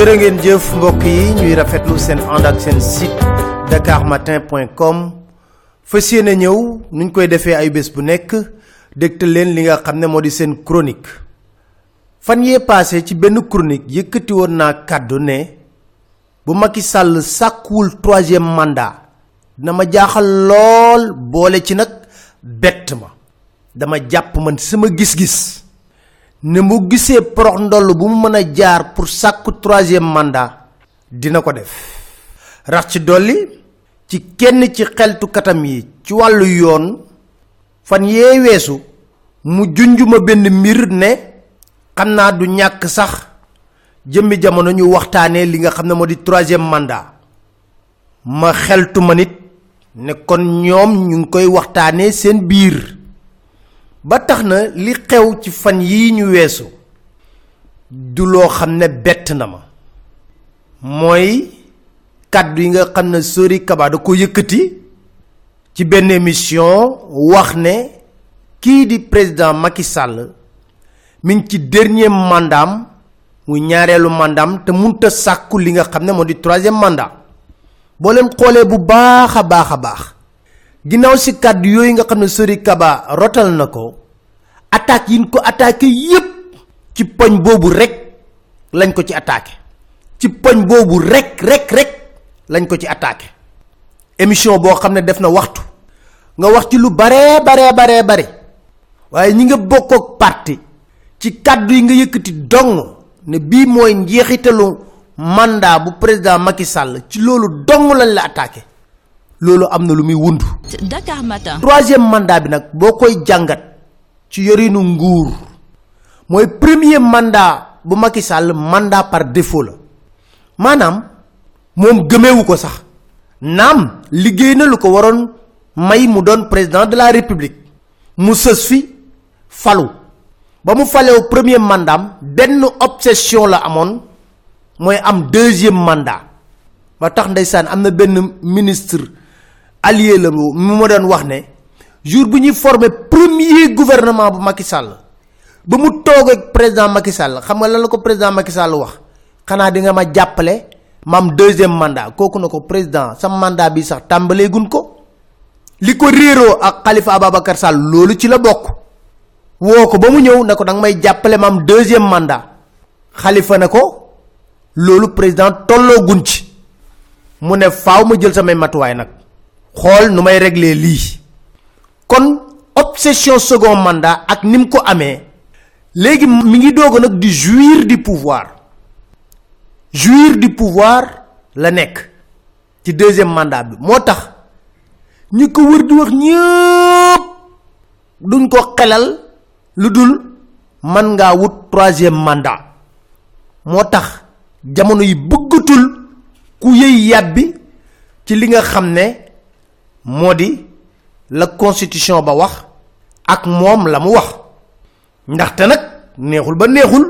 jërë ngeen jëf mbokk yi ñuy rafetlu seen ànd ak seen site dakarmatin.com fas yéene ñëw nuñ koy defee ay bés bu nekk dégtal leen li nga xam ne moo di seen chronique. Fan yee passé ci benn chronique yëkkati woon naa kàddu ne bu Macky Sall sàkkuwul troisième mandat jaaxal lool boole ci nag bett ma. Dama jàpp man sama gis-gis ne mu gisee porox ndoll bu mu mën a jaar pour sàkku troisième mandat dina ko def. Rax ci dolli ci kenn ci xeltu katam yi ci wàllu yoon fan yee weesu mu junjuma benn mbir ne xam du ñàkk sax jëmmi jamono ñu waxtaanee li nga xam ne moo di troisième mandat. Ma xeltu ma ne kon ñoom ñu ngi koy waxtaanee seen biir ba tax na li xew ci fan yii ñu weesu du loo xam ne bett na ma. Mooy kàddu yi nga xam ne Sori Kaba da ko yëkkati ci benn émission wax ne kii di président Macky Sall mi ngi ci dernier mandaam muy ñaareelu mandaam te munta sàkku li nga xam ne di troisième mandat. Boo leen xoolee bu baax a baax a baax ginnaaw si kàddu yooyu nga xam Sori Kaba rotal na ko attaques yi ñu ko attaqué yépp ci poñ boobu rek lañ ko ci attaqué. Ci poñ boobu rek rek rek lañ ko ci attaqué. Émission boo xam ne def na waxtu. Nga wax ci lu baree baree baree bare waaye ñi nga bokk ak parti ci kàddu yi nga yëkkati dong ne bii mooy njeexitalu mandat bu président Macky Sall ci loolu dong lañ la attaqué loolu am na lu muy wund Dakar Matin. troisième mandat bi nag boo koy jàngat ci yorinu nguur mooy premier mandat bu Macky Sall mandat par défaut la. Maanaam moom gëmeewu ko sax. Naam liggéey na lu ko waroon may mu doon président de la république. Mu sës fi falu. Ba mu falew premier mandat benn obsession la amoon mooy am deuxième mandat. Ba tax ndeysaan am na benn ministre allié la mu ma doon wax ne jour bu ñuy former premier gouvernement bu Macky Sall ba mu toog ak président Macky Sall xam nga lan la ko président Macky Sall wax? Xanaa di nga ma jàppale ma am deuxième mandat. Kooku na ko président sa mandat bi sax tàmbaleegun ko. Li ko réeroo ak Khalifa Ababacar Sall loolu ci la bokk. Woo ko ba mu ñëw may jàppale ma am deuxième mandat. Khalifa ne ko loolu président tolloogun ci. Mu ne faaw ma jël samay matuwaay nag xool nu may régler lii. Kon obsession second mandat ak ni mu ko amee léegi mi ngi doog nag di jouir du pouvoir. Jouir du pouvoir la nekk ci deuxième mandat bi. Moo tax ñi ko wër di wax ñëpp duñ ko xelal lu dul man ngaa wut troisième mandat. Moo tax jamono yi bëggatul ku yëy yàbbi ci li nga xam ne moo di la constitution ba wax ak moom la mu wax. ndaxte nag neexul ba neexul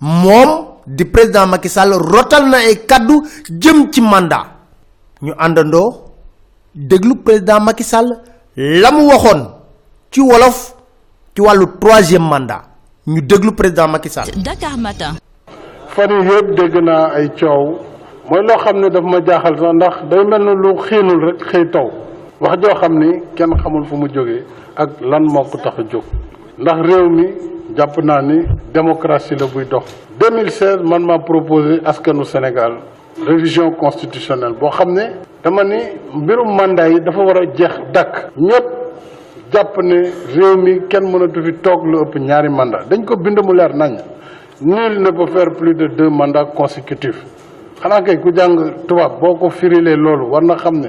moom di président Macky Sall rotal na ay kaddu jëm ci mandat. ñu àndandoo déglu président Macky Sall la mu waxoon ci wolof ci wàllu troisième mandat. ñu déglu président Macky Sall. Dakar Matin. fan yii yëpp dégg naa ay coow. mooy loo xam ne daf ma jaaxal sax ndax day mel lu xiinul rek xëy taw wax joo xam ni kenn xamul fu mu jógee ak lan moo ko tax a jóg. ndax réew mi jàpp naa ni démocratie la buy dox. 2016 man maa proposé askanu Sénégal révision constitutionnelle boo xam ne dama ni mbirum mandat yi dafa war a jeex dàkk. ñëpp jàpp ne réew mi kenn mënatu fi toog lu ëpp ñaari mandat. dañ ko bind mu leer nañ. nul ne peut faire plus de deux mandats consécutifs. xanaa kay ku jàng tubaab boo ko firilee loolu war na xam ne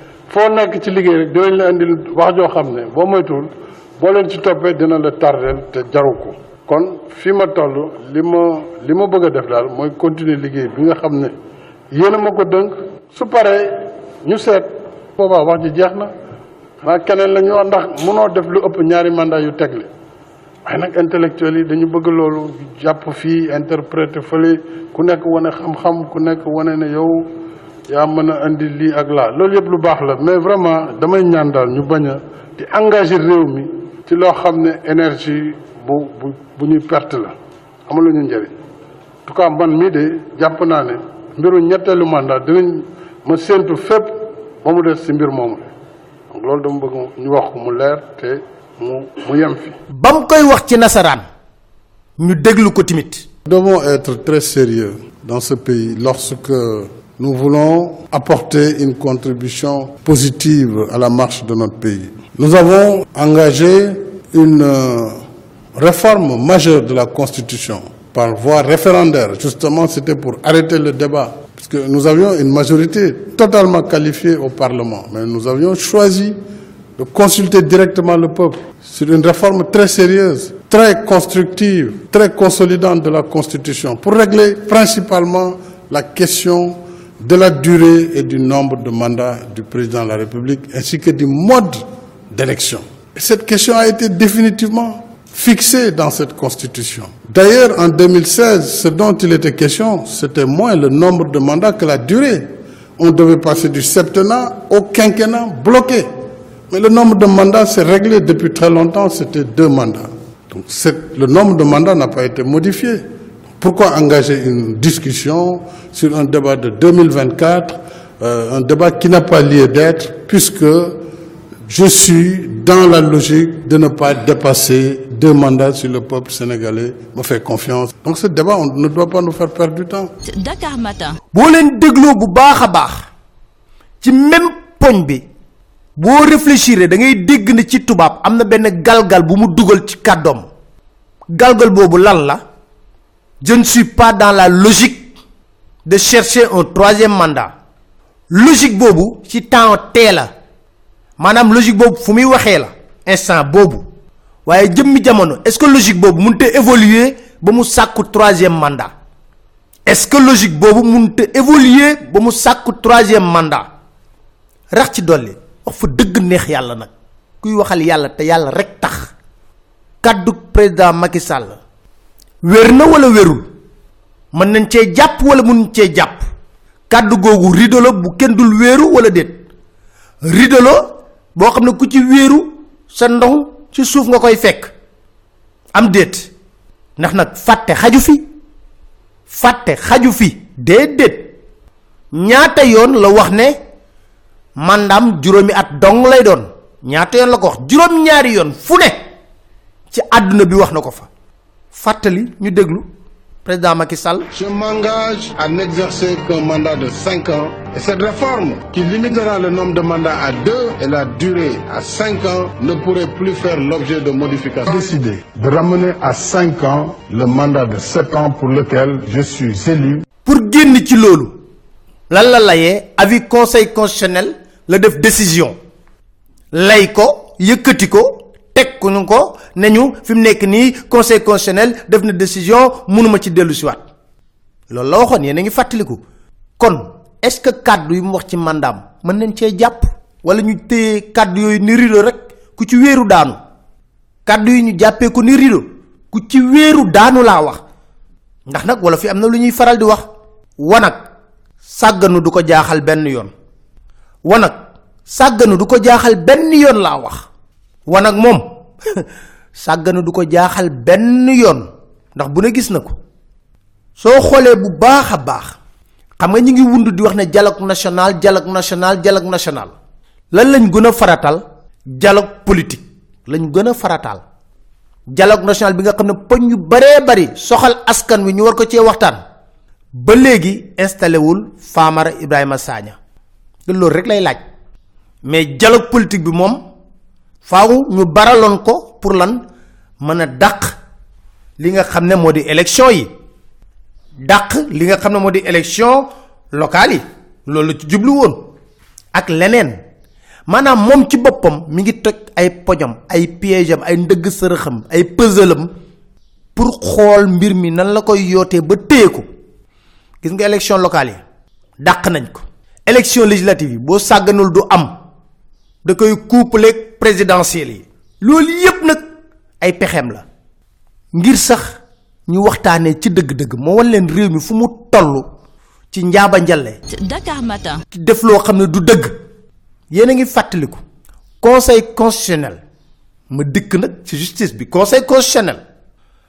foo nekk ci liggéey rek dinañ la indil wax joo xam ne boo moytuwul boo leen ci toppee dina la tardeel te jaru ko. Kon fi ma toll li ma li ma bëgg a def daal mooy continuer liggéey bi nga xam ne yéen a ma ko dënk. Su paree ñu seet boobaa wax ji jeex na. Xanaa keneen la ñu wax ndax mënoo def lu ëpp ñaari mandat yu tegle. Waaye nag intellectuels yi dañu bëgg loolu jàpp fii interpréter fële. Ku nekk wane xam-xam ku nekk wane ne yow yaa mën a indi lii ak laa. Loolu yëpp lu baax la mais vraiment damay ñaan daal ñu bañ a di engagé réew mi ci loo xam ne énergie bu bu bu ñuy perte la. Amul ñu njëriñ en tout cas man mii de jàpp naa ne mbiru ñetteelu mandat dinañ ma séentu fépp ba mu des ci mbir moomu. Donc loolu dama bëgg ñu wax ko mu leer te mu mu yem fi. ba mu koy wax ci nasaraan ñu déglu ko timit. Nous devons être très sérieux dans ce pays lorsque nous voulons apporter une contribution positive à la marche de notre pays. Nous avons engagé une euh, réforme majeure de la Constitution par voie référendaire. Justement, c'était pour arrêter le débat, puisque nous avions une majorité totalement qualifiée au Parlement, mais nous avions choisi de consulter directement le peuple sur une réforme très sérieuse, très constructive, très consolidante de la Constitution, pour régler principalement la question de la durée et du nombre de mandats du président de la République, ainsi que du mode d'élection. Et cette question a été définitivement fixée dans cette Constitution. D'ailleurs, en 2016, ce dont il était question, c'était moins le nombre de mandats que la durée. On devait passer du septennat au quinquennat bloqué. Mais le nombre de mandats s'est réglé depuis très longtemps, c'était deux mandats. Donc le nombre de mandats n'a pas été modifié. Pourquoi engager une discussion sur un débat de 2024, euh, un débat qui n'a pas lieu d'être, puisque je suis dans la logique de ne pas dépasser deux mandats si le peuple sénégalais me fait confiance. Donc ce débat, on ne doit pas nous faire perdre du temps. Dakar Matin. boo leen dégloo bu baax a baax ci même poñ bi boo réfléchir da ngay dégg ne ci tubaab am na benn galgal bu mu dugal ci kàddoom galgal boobu lan la? Je ne suis pas dans la logique de chercher un troisième mandat. Logique boobu ci temps tee la. Maanaam logique boobu fu muy waxee la. Instant boobu. Waaye jëmmi jamono est-ce que logique boobu mënut a évoluer ba mu sàkku troisième mandat? Est-ce que logique boobu mënut évoluer ba troisième mandat? Rax ci dolli wax fa dëgg neex kuy waxal yàlla te yàlla rek président wér na wala wérul mën nañ cee jàpp wala mënuñ cee jàpp? Kàddu googu rido la bu kenn dul wéeru wala déet? Rido la boo xam ne ku ci wéeru sa ndox ci suuf nga koy fekk. Am déet. Ndax nag fàtte xaju fi? Fàtte xaju fi. Déedéet. Ñaata yoon la wax ne mandaam juróomi at dong lay doon? Ñaata yoon la ko wax? Juróom-ñaari yoon fu ne ci àdduna bi wax na fa fàttali ñu déglu président Macky Sall. Je m'engage à n'exercer qu'un mandat de 5 ans et cette réforme qui limitera le nombre de mandats à 2 et la durée à 5 ans ne pourrait plus faire l'objet de modifications. décidé de ramener à 5 ans le mandat de 7 ans pour lequel je suis élu. Pour génn ci loolu lan la layee avis conseil constitutionnel la def décision. Lay ko yëkkati ko teg ko ñu ko ne ñu fi mu nekk nii conseil constitutionnel def na décision mënuma ci dellu si waat. Loolu la a ngi kon est-ce que kàddu yi wax ci mandaam mën nañ cee jàpp? Wala ñu téye kàddu yooyu ni rido rek ku ci wéeru daanu. Kàddu yi ñu jàppee ko ni rido ku ci wéeru daanu laa wax. Ndax nag wala fi am na lu ñuy faral di wax. Wanag sàgganu du ko jaaxal benn yoon. Wanag sàgganu du jaaxal benn yoon laa wax wanag moom sàgganu du ko jaaxal benn yoon ndax bu ne gis na ko. Soo xoolee bu baax a baax xam nga ñi ngi wund di wax ne dialogue national dialogue national dialogue national. Lan lañ gën a faratal? Dialogue politique lañ gën a farataal dialogue national bi nga xam ne yu baree bari soxal askan wi ñu war ko cee waxtaan. Ba léegi installé wul Famara Ibrahima Sagna. Te loolu rek lay laaj. Mais dialogue politique bi moom faaw ñu baraloon ko pour lan mën a dàq li nga xam ne di élection yi. Dàq li nga xam ne di élection locale yi. Loolu ci jublu woon. Ak leneen. Maanaam moom ci boppam mi ngi toj ay poñam ay piège ay ndëgg sërëxam ay pësalam pour xool mbir mi nan la koy yootee ba téye ko. Gis nga élection locale yi. Dàq nañ ko. Élection législative yi boo sàgganul du am da koy couplé présidentielle yi. Loolu yépp nag ay pexeem la. Ngir sax ñu waxtaanee ci dëgg-dëgg moo wan leen réew mi fu mu toll ci njaaba njale Dakar Matin. def loo xam ne du dëgg. Yéen a ngi fàttaliku conseil constitutionnel. Ma dikk nag ci justice bi conseil constitutionnel.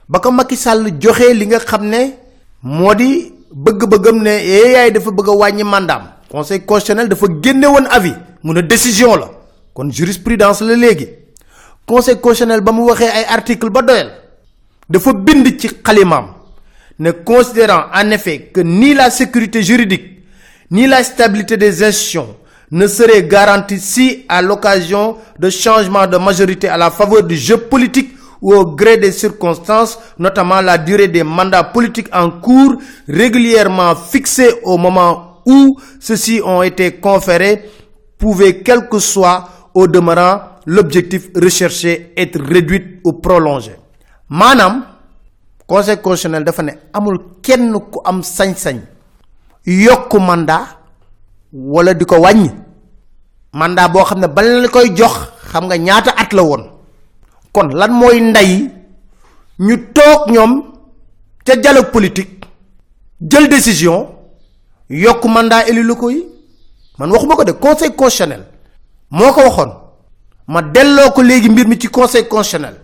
Ba ko Macky Sall joxe li nga xam ne moo di bëgg-bëggam ne yaay dafa bëgg a wàññi mandaam. Conseil constitutionnel dafa génne woon avis mu ne décision la kon jurisprudence la léegi. Conseil constitutionnel ba mu ay article ba doyal. Dafa bind ci ne considérant en effet que ni la sécurité juridique ni la stabilité des institutions ne seraient garanties si à l'occasion de changements de majorité à la faveur du jeu politique ou au gré des circonstances, notamment la durée des mandats politiques en cours régulièrement fixés au moment où ceux-ci ont été conférés, pouvait quel que soit au demeurant l'objectif recherché être réduit ou prolongé. Manam, conseil constitutionnel dafa ne amul kenn ku am sañ-sañ yokk mandat wala di ko wàññi. Mandat boo xam ne bala la koy jox xam nga ñaata at la kon lan mooy ndey ñu toog ñoom ca dialogue politique jël décision yokk mandat élu locaux yi? Man waxuma ko de conseil constitutionnel moo ko waxoon ma delloo ko léegi mbir mi ci conseil constitutionnel.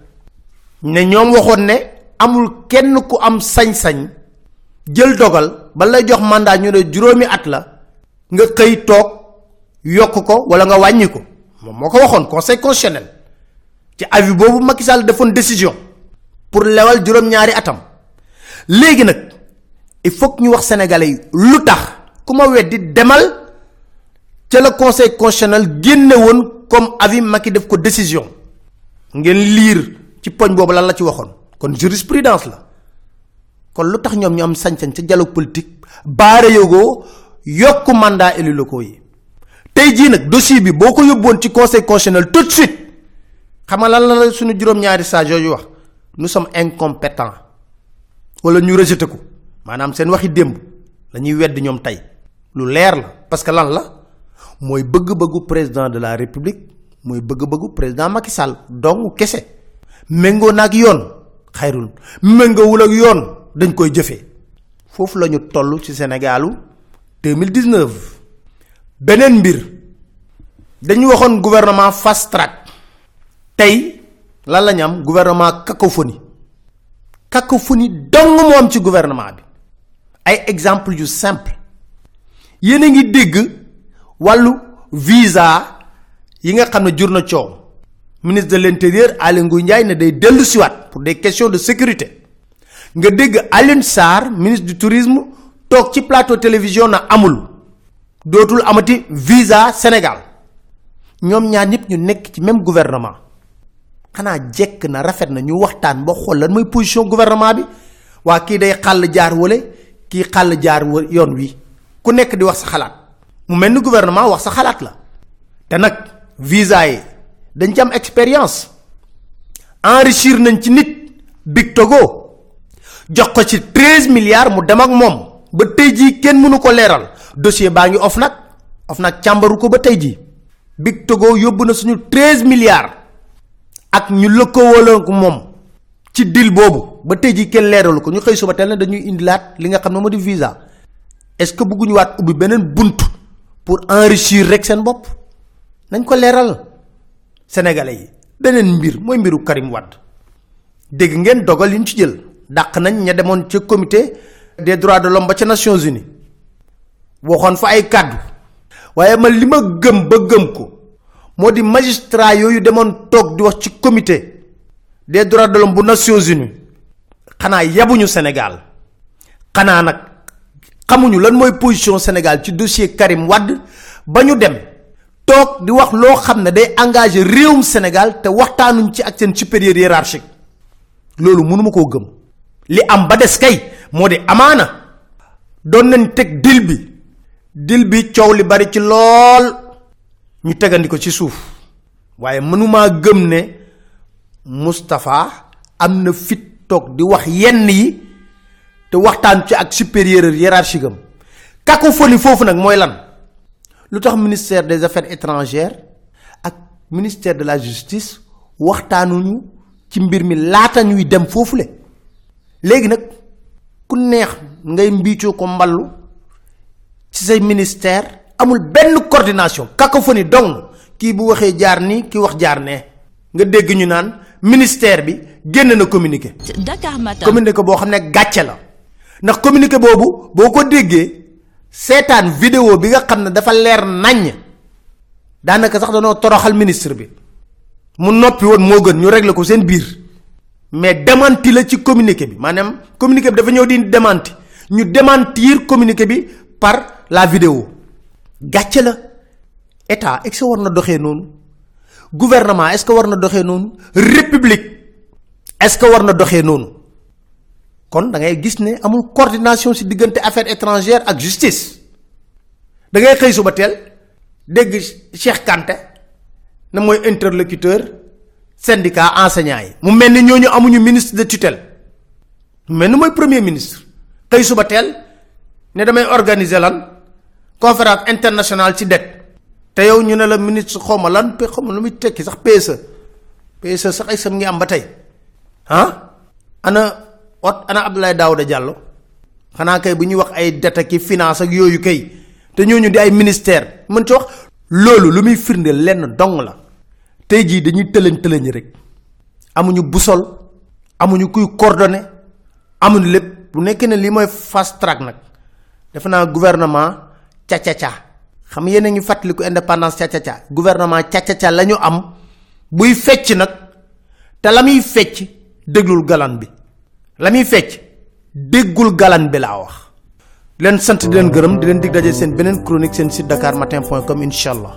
Ne ñoom waxoon ne amul kenn ku am sañ-sañ jël dogal ba lay jox mandat ñu ne juróomi at la nga xëy toog yokk ko wala nga wàññi ko. Moom moo ko conseil constitutionnel. Ci avis boobu Macky Sall defoon décision pour lewal juróom-ñaari atam. Léegi nag il faut ñu wax sénégalais yi lu tax ku ma weddi demal ca la conseil constitutionnel génne woon comme avis Macky def ko décision. Ngeen liir ci poñ boobu lan la ci kon jurisprudence la. Kon lu tax ñoom ñu am sañ-sañ ca dialogue politique baare yogoo yokk mandat élus locaux yi. Tey jii nag dossier bi boo ko yóbboon ci conseil constitutionnel tout de suite xam nga lan la suñu juróom-ñaari wax? Nous sommes incompétents. Wala ñu rejeté ko. Maanaam seen waxi démb la wedd ñoom tey. Lu leer la. Parce que lan la mooy bëgg-bëggu président de la république mooy bëgg-bëggu président Macky Sall. Dong kese. Méngoo na ak yoon. Xayrul. Méngoowul ak yoon. Dañ koy jëfee foofu la ñu ci Sénégalu 2019 beneen mbir. Dañu waxoon gouvernement fast track. Tey lan la ñu gouvernement cacophonie. Cacophonie dong moo ci gouvernement bi. Ay exemple yu simple. Yéen a ngi dégg wàllu visa yi nga xam ne jur na coow. Ministre de l'intérieur Aly Ngouille Ndiaye ne day dellu siwaat pour des questions de sécurité. Nga dégg Alioune Sarr ministre du tourisme toog ci plateau télévision na amul. Dootul amati visa Sénégal. Ñoom ñaar ñëpp ñu nekk ci même gouvernement. Xanaa jekk na rafet na ñu waxtaan ba xool lan mooy position gouvernement bi. Waa kii day xàll jaar wale kii xàll jaar wa yoon wi. Ku nekk di wax sa xalaat mu mel gouvernement wax sa xalaat la. Te nag visa yi dañ ci am expérience. Enrichir nañ ci nit big togo. Jox ko ci treize milliards mu dem ak moom. Ba tey jii kenn mënu ko leeral. Dossier baa ngi of nag. Of nag càmbaru ko ba tey jii. Big togo yóbbu na suñu treize milliards. Ak ñu lëkkaloo ko moom. Ci deal boobu. Ba tey jii kenn leeralu ko. Ñu xëy suba teel na dañuy indilaat li nga xam ne moo di visa. Est-ce que bëgguñu waat ubbi beneen bunt pour enrichir rek seen bopp nañ ko leeral sénégalais yi. Beneen mbir mooy mbiru Karim Wade. Dégg ngeen dogal yi ñu ci jël. Dàq nañ ña demoon ca comité des droits de l'homme ba ca Nations Unies. Waxoon fa ay kàddu. Li ma gëm ba gëm ko moo di magistrat yooyu demoon toog di wax ci comité des droits de l'homme bu Nations Unies. Xanaa yabuñu Sénégal. Xanaa nag xamuñu lan mooy position Sénégal ci dossier Karim Wade. Ba ñu dem toog di wax loo xam ne day engagé réewum Sénégal te waxtaanuñ ci ak seen supérieur hiérarchique. Loolu mënuma koo gëm. Li am ba des kay moo di amaana. Doon nañ teg dil bi. Dil bi coow li bari ci lool. Ñu tegandi ko ci suuf. Waaye mënumaa gëm ne Moustapha am na fit toog di wax yenn yi te waxtaan ci ak supérieur hiérarchique am. Cacophonie foofu nag mooy lan? Lu tax ministère des affaires étrangères ak ministère de la justice waxtaanuñu ci mbir mi laata ñuy dem foofule? Léegi nag ku neex ngay mbiicoo ko mballu ci say ministère amul benn coordination. Cacophonie dong kii bu waxee jaar ni ki wax jaar ne nga dégg ñu naan ministère bi génn na communiqué. Dakar Matin. communiqué boo xam ne gàcce la. Ndax communiqué boobu boo ko déggee seetaan vidéo bi nga xam ne dafa leer naññ. Daanaka sax danoo toroxal ministre bi. Mu noppi woon moo gën ñu régler ko seen biir. Mais démenti la ci communiqué bi. Maanaam communiqué bi dafa ñëw di démenti. Ñu démentir communiqué bi par la vidéo. Gàcce la. État est-ce que war na doxee noonu? Gouvernement est-ce que war na doxee noonu? République est-ce que war na doxee noonu kon da ngay gis ne amul coordination ci diggante affaires étrangères ak justice. Da ngay xëy suba teel dégg Cheikh Kanté ne mooy interlocuteur syndicat enseignants yi. Mu mel ni ñooñu amuñu ministre de tutelle. Mu mel ni mooy premier ministre. Xëy suba teel ne damay organiser lan? Conférence internationale ci det. Te yow ñu ne la ministre xawma lan pe xawma lu muy tekki sax PSE PSE sax ay sam ngi am ba tey. Ah? Ana ot ana Abdoulaye Daouda Diallo. Xanaa kay bu ñuy wax ay dette ki finance ak yooyu kay te ñooñu di ay ministère. Mën ci wax loolu lu muy firndeel lenn dong la. Tey jii dañuy rek. Amuñu busol amuñu kuy coordonné amuñu lépp. Bu nekkee ne lii mooy fast track nag. Defe naa gouvernement ca-ca-ca. Xam yéen a ngi fàttaliku indépendance ca-ca-ca. Gouvernement ca-ca-ca la ñu am. Buy fecc nag. Te la muy fecc déglul galan bi la muy fecc. déggul galan bi laa wax. leen sant di leen gërëm di leen dig daje seen beneen chronique seen site dakar matin point com incha allah.